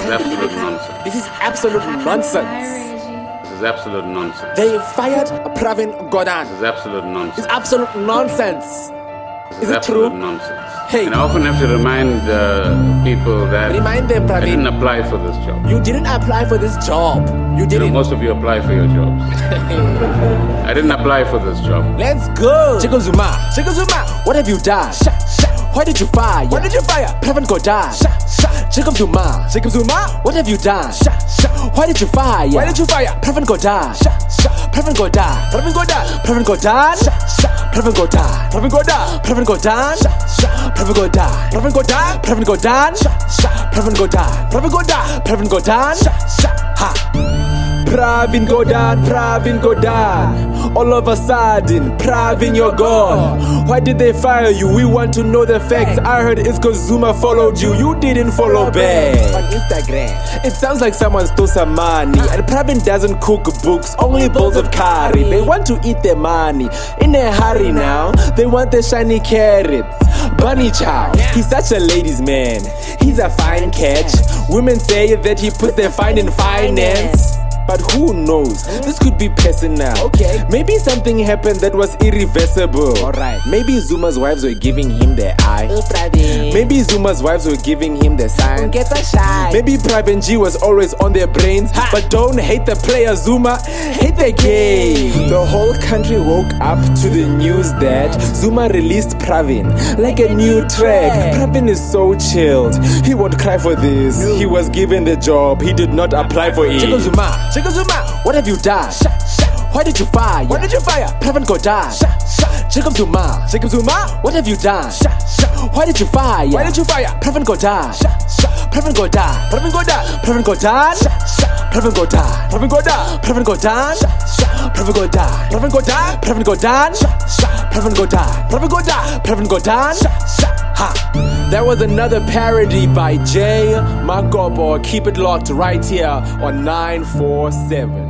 This is absolute nonsense. This is absolute nonsense. This is absolute nonsense. They fired Pravin Gordhan. This is absolute nonsense. It's absolute nonsense. This is it true? nonsense. Hey. And I often have to remind uh, people that Remind them, I didn't apply for this job. You didn't apply for this job. You You know, didn't. most of you apply for your jobs. I didn't apply for this job. Let's go. Jacob Zuma. Jacob Zuma. What have you done? Sha, sha. Why did you fire? Why did you fire? Pravin Gordhan. Sha, sha. Jacob Zuma. 지금 두 마. What have you done? Sha, sha. Why did you fire? Why did you fire? Pravin Gordhan. Sha, sha. Pravin Gordhan. Parent got die. Pravin Gordhan. Sha, sha. Pravin Gordhan. Parent got die. Pravin Gordhan. Sha, sha. Pravin Gordhan. Parent got die. Pravin Gordhan. Sha, sha. Pravin Gordhan. Parent got die. Pravin Gordhan. Sha, sha. Ha. Pravin Gordhan, Pravin Gordhan. All of a sudden, Pravin, you're gone. Why did they fire you? We want to know the facts. I heard it's cause Zuma followed you. You didn't follow back. On Instagram. It sounds like someone stole some money. And Pravin doesn't cook books, only bowls of curry. They want to eat their money. In a hurry now, they want the shiny carrots. Bunny Chow, he's such a ladies' man. He's a fine catch. Women say that he puts their fine in finance. But who knows? This could be personal. Okay. Maybe something happened that was irreversible. Alright. Maybe Zuma's wives were giving him the eye. Maybe Zuma's wives were giving him the sign. Get shine. Maybe Pravin G was always on their brains. But don't hate the player Zuma, hate the game. The whole country woke up to the news that Zuma released Pravin like a new track. Pravin is so chilled. He won't cry for this. He was given the job. He did not apply for it. Jacob Zuma, Jacob Zuma, what have you done? Why did you fire? Why did you fire? Pravin Gordhan. Jacob Zuma, Jacob Zuma, what have you done? Why did you fire? Why did you fire? Pravin Gordhan. Pravin Gordhan. Pravin Gordhan. Pravin Gordhan. Pravin Gordhan. Pravin Gordhan. Pravin Gordhan. Pravin Gordhan. Pravin Gordhan. Pravin Gordhan. Pravin Gordhan. Pravin Gordhan. Pravin Gordhan. Ha. That was another parody by Jay Makopo. Keep it locked right here on 947.